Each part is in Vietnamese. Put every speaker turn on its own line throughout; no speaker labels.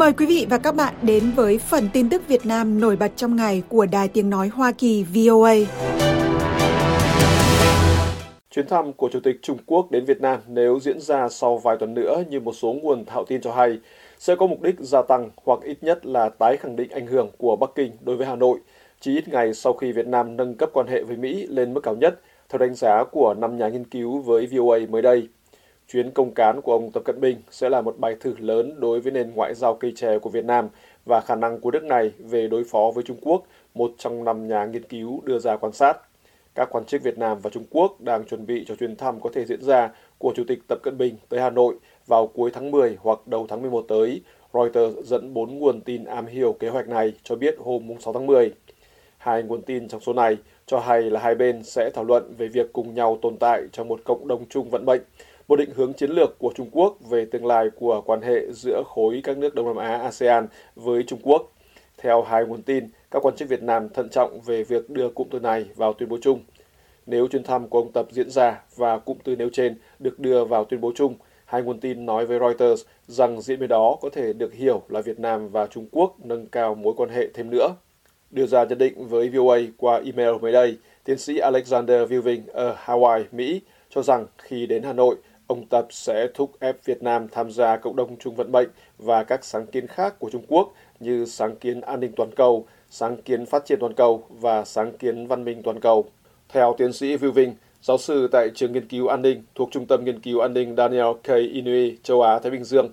Mời quý vị và các bạn đến với phần tin tức Việt Nam nổi bật trong ngày của Đài Tiếng Nói Hoa Kỳ VOA.
Chuyến thăm của Chủ tịch Trung Quốc đến Việt Nam nếu diễn ra sau vài tuần nữa như một số nguồn thạo tin cho hay, sẽ có mục đích gia tăng hoặc ít nhất là tái khẳng định ảnh hưởng của Bắc Kinh đối với Hà Nội, chỉ ít ngày sau khi Việt Nam nâng cấp quan hệ với Mỹ lên mức cao nhất, theo đánh giá của năm nhà nghiên cứu với VOA mới đây. Chuyến công cán của ông Tập Cận Bình sẽ là một bài thử lớn đối với nền ngoại giao cây chè của Việt Nam và khả năng của nước này về đối phó với Trung Quốc, một trong năm nhà nghiên cứu đưa ra quan sát. Các quan chức Việt Nam và Trung Quốc đang chuẩn bị cho chuyến thăm có thể diễn ra của Chủ tịch Tập Cận Bình tới Hà Nội vào cuối tháng 10 hoặc đầu tháng 11 tới. Reuters dẫn bốn nguồn tin am hiểu kế hoạch này cho biết hôm 6 tháng 10. Hai nguồn tin trong số này cho hay là hai bên sẽ thảo luận về việc cùng nhau tồn tại trong một cộng đồng chung vận mệnh, một định hướng chiến lược của Trung Quốc về tương lai của quan hệ giữa khối các nước Đông Nam Á ASEAN với Trung Quốc. Theo hai nguồn tin, các quan chức Việt Nam thận trọng về việc đưa cụm từ này vào tuyên bố chung. Nếu chuyến thăm của ông Tập diễn ra và cụm từ nêu trên được đưa vào tuyên bố chung, hai nguồn tin nói với Reuters rằng diễn biến đó có thể được hiểu là Việt Nam và Trung Quốc nâng cao mối quan hệ thêm nữa. Đưa ra nhận định với VOA qua email mới đây, tiến sĩ Alexander Viewing ở Hawaii, Mỹ cho rằng khi đến Hà Nội, ông Tập sẽ thúc ép Việt Nam tham gia cộng đồng chung vận mệnh và các sáng kiến khác của Trung Quốc như sáng kiến an ninh toàn cầu, sáng kiến phát triển toàn cầu và sáng kiến văn minh toàn cầu. Theo tiến sĩ Viu Vinh, giáo sư tại trường nghiên cứu an ninh thuộc Trung tâm Nghiên cứu An ninh Daniel K. Inouye, châu Á-Thái Bình Dương,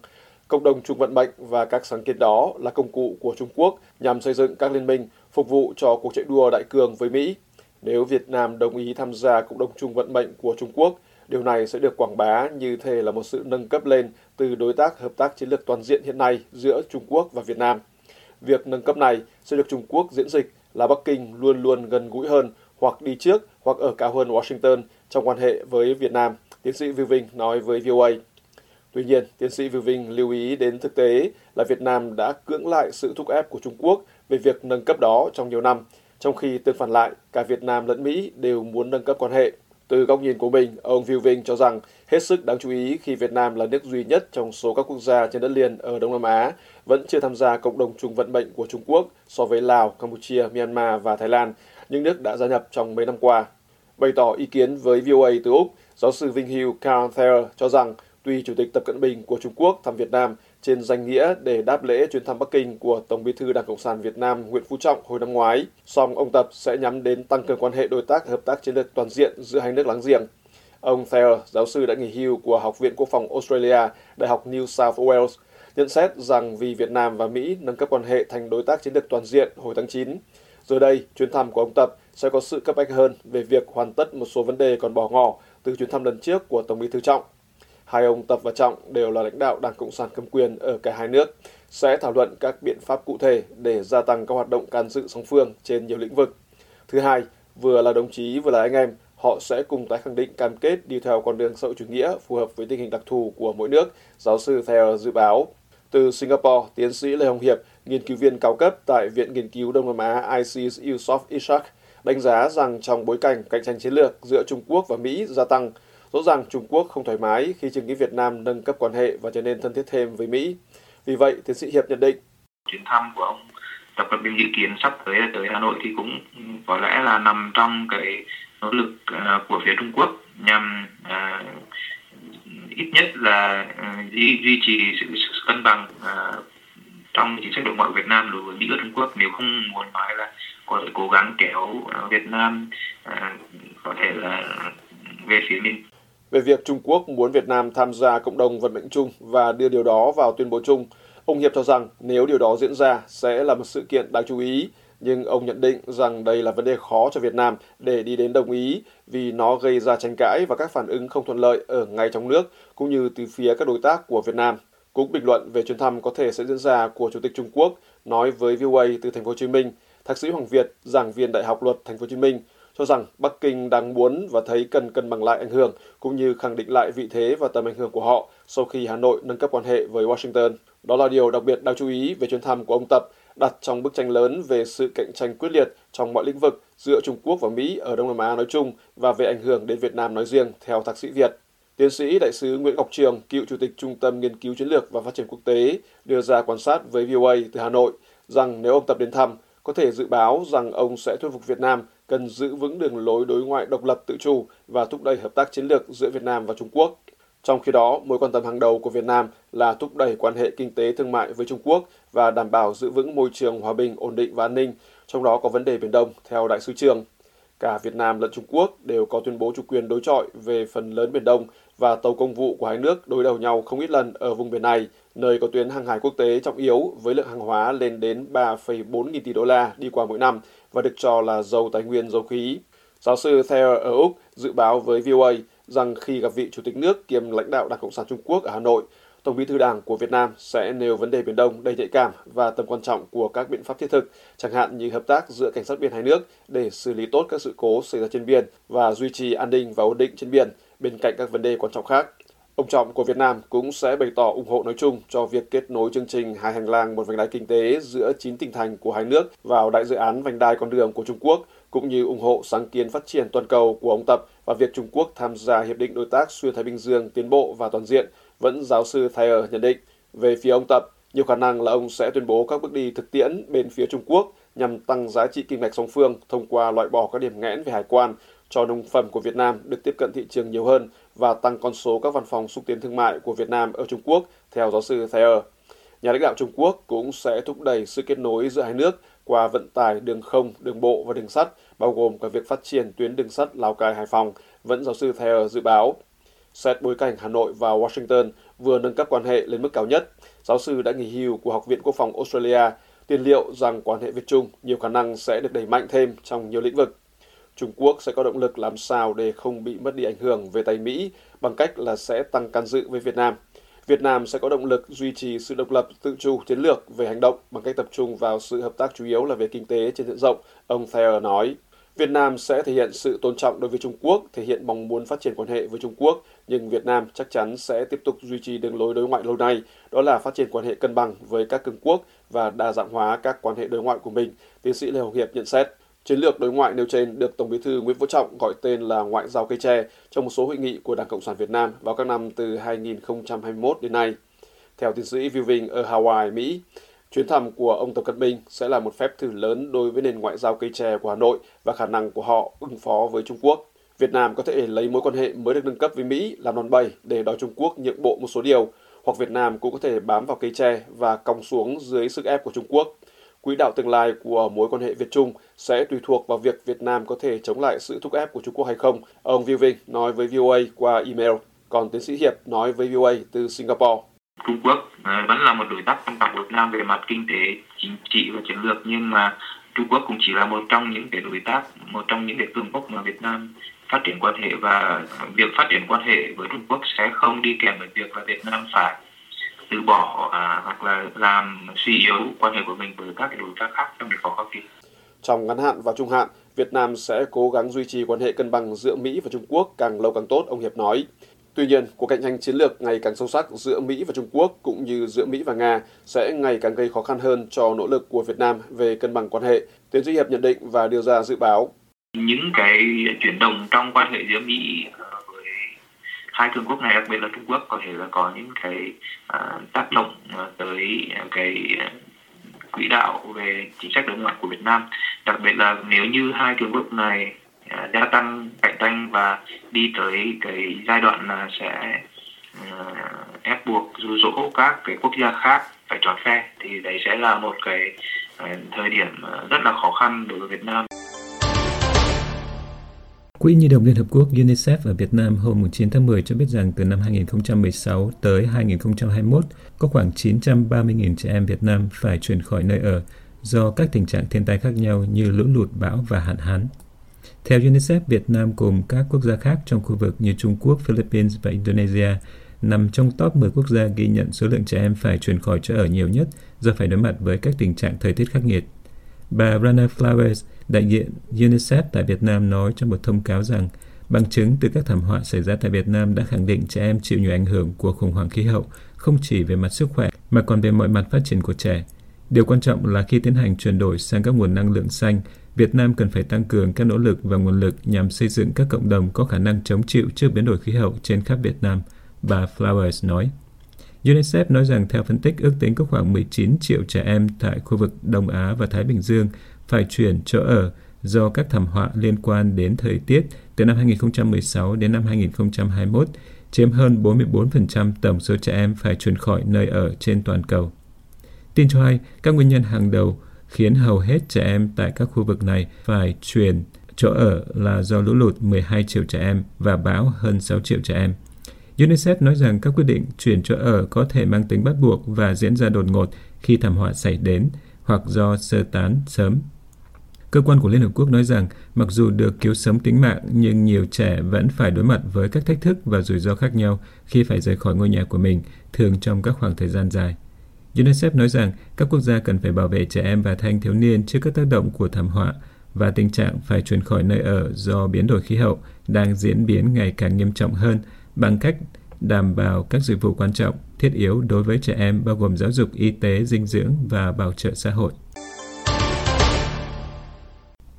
cộng đồng chung vận mệnh và các sáng kiến đó là công cụ của Trung Quốc nhằm xây dựng các liên minh phục vụ cho cuộc chạy đua đại cường với Mỹ. Nếu Việt Nam đồng ý tham gia cộng đồng chung vận mệnh của Trung Quốc, điều này sẽ được quảng bá như thể là một sự nâng cấp lên từ đối tác hợp tác chiến lược toàn diện hiện nay giữa Trung Quốc và Việt Nam. Việc nâng cấp này sẽ được Trung Quốc diễn dịch là Bắc Kinh luôn luôn gần gũi hơn hoặc đi trước hoặc ở cao hơn Washington trong quan hệ với Việt Nam, tiến sĩ Viu Vinh nói với VOA. Tuy nhiên, tiến sĩ Viu Vinh lưu ý đến thực tế là Việt Nam đã cưỡng lại sự thúc ép của Trung Quốc về việc nâng cấp đó trong nhiều năm, trong khi tương phản lại, cả Việt Nam lẫn Mỹ đều muốn nâng cấp quan hệ. Từ góc nhìn của mình, ông Viu Vinh cho rằng hết sức đáng chú ý khi Việt Nam là nước duy nhất trong số các quốc gia trên đất liền ở Đông Nam Á vẫn chưa tham gia cộng đồng chung vận mệnh của Trung Quốc so với Lào, Campuchia, Myanmar và Thái Lan, những nước đã gia nhập trong mấy năm qua. Bày tỏ ý kiến với VOA từ Úc, giáo sư Vinh Hưu Carl Thayer cho rằng tuy Chủ tịch Tập Cận Bình của Trung Quốc thăm Việt Nam trên danh nghĩa để đáp lễ chuyến thăm Bắc Kinh của Tổng bí thư Đảng Cộng sản Việt Nam Nguyễn Phú Trọng hồi năm ngoái, song ông Tập sẽ nhắm đến tăng cường quan hệ đối tác hợp tác chiến lược toàn diện giữa hai nước láng giềng. Ông Thayer, giáo sư đã nghỉ hưu của Học viện Quốc phòng Australia, Đại học New South Wales, nhận xét rằng vì Việt Nam và Mỹ nâng cấp quan hệ thành đối tác chiến lược toàn diện hồi tháng 9, Giờ đây, chuyến thăm của ông Tập sẽ có sự cấp bách hơn về việc hoàn tất một số vấn đề còn bỏ ngỏ từ chuyến thăm lần trước của Tổng bí thư Trọng. Hai ông Tập và Trọng đều là lãnh đạo Đảng Cộng sản cầm quyền ở cả hai nước, sẽ thảo luận các biện pháp cụ thể để gia tăng các hoạt động can dự song phương trên nhiều lĩnh vực. Thứ hai, vừa là đồng chí vừa là anh em, họ sẽ cùng tái khẳng định cam kết đi theo con đường xã hội chủ nghĩa phù hợp với tình hình đặc thù của mỗi nước, giáo sư Theo dự báo. Từ Singapore, tiến sĩ Lê Hồng Hiệp, nghiên cứu viên cao cấp tại Viện Nghiên cứu Đông Nam Á ICS Yusof Ishak, đánh giá rằng trong bối cảnh cạnh tranh chiến lược giữa Trung Quốc và Mỹ gia tăng, rõ ràng Trung Quốc không thoải mái khi chứng kiến Việt Nam nâng cấp quan hệ và trở nên thân thiết thêm với Mỹ. Vì vậy, tiến sĩ Hiệp nhận định.
Chuyến thăm của ông Tập Cận Bình dự kiến sắp tới tới Hà Nội thì cũng có lẽ là nằm trong cái nỗ lực à, của phía Trung Quốc nhằm uh, ít nhất là à, duy, duy trì sự, sự cân bằng uh, trong chính sách đối ngoại Việt Nam đối với Mỹ và Trung Quốc nếu không muốn nói là có thể cố gắng kéo Việt Nam uh, có thể là về phía mình.
Về việc Trung Quốc muốn Việt Nam tham gia cộng đồng vận mệnh chung và đưa điều đó vào tuyên bố chung, ông Hiệp cho rằng nếu điều đó diễn ra sẽ là một sự kiện đáng chú ý, nhưng ông nhận định rằng đây là vấn đề khó cho Việt Nam để đi đến đồng ý vì nó gây ra tranh cãi và các phản ứng không thuận lợi ở ngay trong nước cũng như từ phía các đối tác của Việt Nam. Cũng bình luận về chuyến thăm có thể sẽ diễn ra của Chủ tịch Trung Quốc, nói với VOA từ thành phố Hồ Chí Minh, Thạc sĩ Hoàng Việt, giảng viên Đại học Luật thành phố Hồ Chí Minh, cho rằng Bắc Kinh đang muốn và thấy cần cân bằng lại ảnh hưởng cũng như khẳng định lại vị thế và tầm ảnh hưởng của họ sau khi Hà Nội nâng cấp quan hệ với Washington. Đó là điều đặc biệt đáng chú ý về chuyến thăm của ông Tập đặt trong bức tranh lớn về sự cạnh tranh quyết liệt trong mọi lĩnh vực giữa Trung Quốc và Mỹ ở Đông Nam Á nói chung và về ảnh hưởng đến Việt Nam nói riêng, theo thạc sĩ Việt. Tiến sĩ đại sứ Nguyễn Ngọc Trường, cựu chủ tịch Trung tâm Nghiên cứu Chiến lược và Phát triển Quốc tế, đưa ra quan sát với VOA từ Hà Nội rằng nếu ông Tập đến thăm, có thể dự báo rằng ông sẽ thuyết phục Việt Nam cần giữ vững đường lối đối ngoại độc lập tự chủ và thúc đẩy hợp tác chiến lược giữa Việt Nam và Trung Quốc. Trong khi đó, mối quan tâm hàng đầu của Việt Nam là thúc đẩy quan hệ kinh tế thương mại với Trung Quốc và đảm bảo giữ vững môi trường hòa bình, ổn định và an ninh, trong đó có vấn đề Biển Đông, theo Đại sứ Trường. Cả Việt Nam lẫn Trung Quốc đều có tuyên bố chủ quyền đối chọi về phần lớn Biển Đông và tàu công vụ của hai nước đối đầu nhau không ít lần ở vùng biển này, nơi có tuyến hàng hải quốc tế trọng yếu với lượng hàng hóa lên đến 3,4 nghìn tỷ đô la đi qua mỗi năm và được cho là dầu tài nguyên dầu khí. Giáo sư Thayer ở Úc dự báo với VOA rằng khi gặp vị Chủ tịch nước kiêm lãnh đạo Đảng Cộng sản Trung Quốc ở Hà Nội, Tổng bí thư Đảng của Việt Nam sẽ nêu vấn đề Biển Đông đầy nhạy cảm và tầm quan trọng của các biện pháp thiết thực, chẳng hạn như hợp tác giữa cảnh sát biển hai nước để xử lý tốt các sự cố xảy ra trên biển và duy trì an ninh và ổn định trên biển, bên cạnh các vấn đề quan trọng khác. Ông Trọng của Việt Nam cũng sẽ bày tỏ ủng hộ nói chung cho việc kết nối chương trình hai hành lang một vành đai kinh tế giữa 9 tỉnh thành của hai nước vào đại dự án vành đai con đường của Trung Quốc, cũng như ủng hộ sáng kiến phát triển toàn cầu của ông Tập và việc Trung Quốc tham gia Hiệp định Đối tác Xuyên Thái Bình Dương tiến bộ và toàn diện, vẫn giáo sư Thayer nhận định. Về phía ông Tập, nhiều khả năng là ông sẽ tuyên bố các bước đi thực tiễn bên phía Trung Quốc nhằm tăng giá trị kinh ngạch song phương thông qua loại bỏ các điểm nghẽn về hải quan cho nông phẩm của Việt Nam được tiếp cận thị trường nhiều hơn và tăng con số các văn phòng xúc tiến thương mại của Việt Nam ở Trung Quốc, theo giáo sư Thayer. Nhà lãnh đạo Trung Quốc cũng sẽ thúc đẩy sự kết nối giữa hai nước qua vận tải đường không, đường bộ và đường sắt, bao gồm cả việc phát triển tuyến đường sắt Lào Cai Hải Phòng, vẫn giáo sư Thayer dự báo. Xét bối cảnh Hà Nội và Washington vừa nâng cấp quan hệ lên mức cao nhất, giáo sư đã nghỉ hưu của Học viện Quốc phòng Australia tiền liệu rằng quan hệ Việt Trung nhiều khả năng sẽ được đẩy mạnh thêm trong nhiều lĩnh vực. Trung Quốc sẽ có động lực làm sao để không bị mất đi ảnh hưởng về tay Mỹ bằng cách là sẽ tăng can dự với Việt Nam. Việt Nam sẽ có động lực duy trì sự độc lập tự chủ chiến lược về hành động bằng cách tập trung vào sự hợp tác chủ yếu là về kinh tế trên diện rộng, ông Thayer nói. Việt Nam sẽ thể hiện sự tôn trọng đối với Trung Quốc, thể hiện mong muốn phát triển quan hệ với Trung Quốc, nhưng Việt Nam chắc chắn sẽ tiếp tục duy trì đường lối đối ngoại lâu nay, đó là phát triển quan hệ cân bằng với các cường quốc và đa dạng hóa các quan hệ đối ngoại của mình, tiến sĩ Lê Hồng Hiệp nhận xét. Chiến lược đối ngoại nêu trên được Tổng Bí thư Nguyễn Phú Trọng gọi tên là ngoại giao cây tre trong một số hội nghị của Đảng Cộng sản Việt Nam vào các năm từ 2021 đến nay. Theo tiến sĩ Viu Vinh ở Hawaii, Mỹ, chuyến thăm của ông Tập Cận Bình sẽ là một phép thử lớn đối với nền ngoại giao cây tre của Hà Nội và khả năng của họ ứng phó với Trung Quốc. Việt Nam có thể lấy mối quan hệ mới được nâng cấp với Mỹ làm đòn bẩy để đòi Trung Quốc nhượng bộ một số điều, hoặc Việt Nam cũng có thể bám vào cây tre và còng xuống dưới sức ép của Trung Quốc quỹ đạo tương lai của mối quan hệ Việt Trung sẽ tùy thuộc vào việc Việt Nam có thể chống lại sự thúc ép của Trung Quốc hay không. Ông Viu Vinh nói với VOA qua email, còn tiến sĩ Hiệp nói với VOA từ Singapore.
Trung Quốc à, vẫn là một đối tác quan trọng của Việt Nam về mặt kinh tế, chính trị và chiến lược nhưng mà Trung Quốc cũng chỉ là một trong những cái đối tác, một trong những cái cường quốc mà Việt Nam phát triển quan hệ và việc phát triển quan hệ với Trung Quốc sẽ không đi kèm với việc là Việt Nam phải từ bỏ à, hoặc là làm suy yếu quan hệ của mình với các đối tác khác trong việc khó khăn.
Trong ngắn hạn và trung hạn, Việt Nam sẽ cố gắng duy trì quan hệ cân bằng giữa Mỹ và Trung Quốc càng lâu càng tốt, ông Hiệp nói. Tuy nhiên, cuộc cạnh tranh chiến lược ngày càng sâu sắc giữa Mỹ và Trung Quốc cũng như giữa Mỹ và Nga sẽ ngày càng gây khó khăn hơn cho nỗ lực của Việt Nam về cân bằng quan hệ. Tiến sĩ Hiệp nhận định và đưa ra dự báo.
Những cái chuyển động trong quan hệ giữa Mỹ hai cường quốc này đặc biệt là Trung Quốc có thể là có những cái uh, tác động à, tới cái à, quỹ đạo về chính sách đối ngoại của Việt Nam đặc biệt là nếu như hai cường quốc này uh, gia tăng cạnh tranh và đi tới cái giai đoạn là sẽ uh, ép buộc dụ dỗ các cái quốc gia khác phải chọn phe thì đấy sẽ là một cái uh, thời điểm rất là khó khăn đối với Việt Nam.
Quỹ Nhi đồng Liên Hợp Quốc UNICEF ở Việt Nam hôm 9 tháng 10 cho biết rằng từ năm 2016 tới 2021 có khoảng 930.000 trẻ em Việt Nam phải chuyển khỏi nơi ở do các tình trạng thiên tai khác nhau như lũ lụt, bão và hạn hán. Theo UNICEF, Việt Nam cùng các quốc gia khác trong khu vực như Trung Quốc, Philippines và Indonesia nằm trong top 10 quốc gia ghi nhận số lượng trẻ em phải chuyển khỏi chỗ ở nhiều nhất do phải đối mặt với các tình trạng thời tiết khắc nghiệt. Bà Rana Flowers, đại diện UNICEF tại Việt Nam nói trong một thông cáo rằng bằng chứng từ các thảm họa xảy ra tại Việt Nam đã khẳng định trẻ em chịu nhiều ảnh hưởng của khủng hoảng khí hậu, không chỉ về mặt sức khỏe mà còn về mọi mặt phát triển của trẻ. Điều quan trọng là khi tiến hành chuyển đổi sang các nguồn năng lượng xanh, Việt Nam cần phải tăng cường các nỗ lực và nguồn lực nhằm xây dựng các cộng đồng có khả năng chống chịu trước biến đổi khí hậu trên khắp Việt Nam, bà Flowers nói. UNICEF nói rằng theo phân tích ước tính có khoảng 19 triệu trẻ em tại khu vực Đông Á và Thái Bình Dương phải chuyển chỗ ở do các thảm họa liên quan đến thời tiết từ năm 2016 đến năm 2021, chiếm hơn 44% tổng số trẻ em phải chuyển khỏi nơi ở trên toàn cầu. Tin cho hay, các nguyên nhân hàng đầu khiến hầu hết trẻ em tại các khu vực này phải chuyển chỗ ở là do lũ lụt 12 triệu trẻ em và bão hơn 6 triệu trẻ em. UNICEF nói rằng các quyết định chuyển chỗ ở có thể mang tính bắt buộc và diễn ra đột ngột khi thảm họa xảy đến hoặc do sơ tán sớm. Cơ quan của Liên Hợp Quốc nói rằng mặc dù được cứu sống tính mạng nhưng nhiều trẻ vẫn phải đối mặt với các thách thức và rủi ro khác nhau khi phải rời khỏi ngôi nhà của mình, thường trong các khoảng thời gian dài. UNICEF nói rằng các quốc gia cần phải bảo vệ trẻ em và thanh thiếu niên trước các tác động của thảm họa và tình trạng phải chuyển khỏi nơi ở do biến đổi khí hậu đang diễn biến ngày càng nghiêm trọng hơn bằng cách đảm bảo các dịch vụ quan trọng, thiết yếu đối với trẻ em bao gồm giáo dục, y tế, dinh dưỡng và bảo trợ xã hội.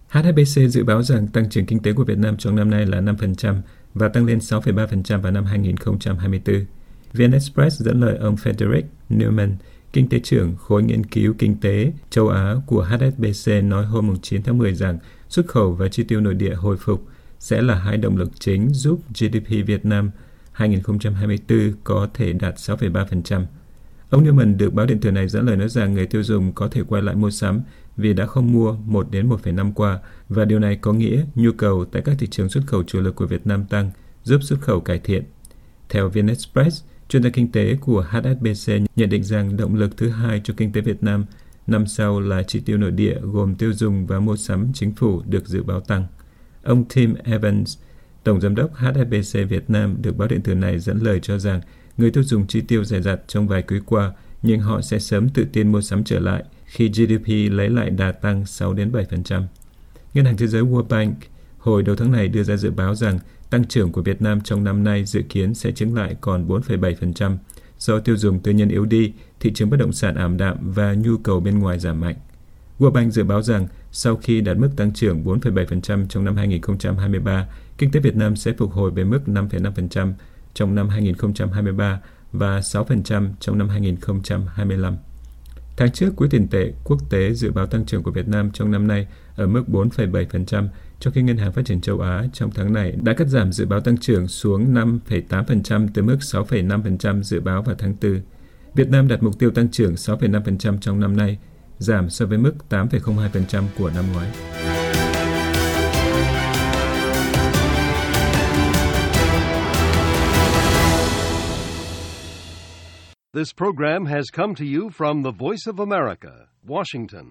HSBC dự báo rằng tăng trưởng kinh tế của Việt Nam trong năm nay là 5% và tăng lên 6,3% vào năm 2024. VN Express dẫn lời ông Frederick Newman, Kinh tế trưởng khối nghiên cứu kinh tế châu Á của HSBC nói hôm 9 tháng 10 rằng xuất khẩu và chi tiêu nội địa hồi phục sẽ là hai động lực chính giúp GDP Việt Nam 2024 có thể đạt 6,3%. Ông Newman được báo điện tử này dẫn lời nói rằng người tiêu dùng có thể quay lại mua sắm vì đã không mua 1 đến 1,5 qua và điều này có nghĩa nhu cầu tại các thị trường xuất khẩu chủ lực của Việt Nam tăng, giúp xuất khẩu cải thiện. Theo VnExpress, chuyên gia kinh tế của HSBC nhận định rằng động lực thứ hai cho kinh tế Việt Nam năm sau là chỉ tiêu nội địa gồm tiêu dùng và mua sắm chính phủ được dự báo tăng. Ông Tim Evans, Tổng Giám đốc HSBC Việt Nam được báo điện tử này dẫn lời cho rằng người tiêu dùng chi tiêu dè dặt trong vài quý qua, nhưng họ sẽ sớm tự tin mua sắm trở lại khi GDP lấy lại đà tăng 6 đến 7%. Ngân hàng Thế giới World Bank hồi đầu tháng này đưa ra dự báo rằng tăng trưởng của Việt Nam trong năm nay dự kiến sẽ chứng lại còn 4,7% do tiêu dùng tư nhân yếu đi, thị trường bất động sản ảm đạm và nhu cầu bên ngoài giảm mạnh. World Bank dự báo rằng sau khi đạt mức tăng trưởng 4,7% trong năm 2023, kinh tế Việt Nam sẽ phục hồi về mức 5,5% trong năm 2023 và 6% trong năm 2025. Tháng trước, quỹ tiền tệ quốc tế dự báo tăng trưởng của Việt Nam trong năm nay ở mức 4,7%, trong khi Ngân hàng Phát triển châu Á trong tháng này đã cắt giảm dự báo tăng trưởng xuống 5,8% từ mức 6,5% dự báo vào tháng 4. Việt Nam đặt mục tiêu tăng trưởng 6,5% trong năm nay, giảm so với mức 8,02% của năm ngoái.
This program has come to you from the Voice of America, Washington.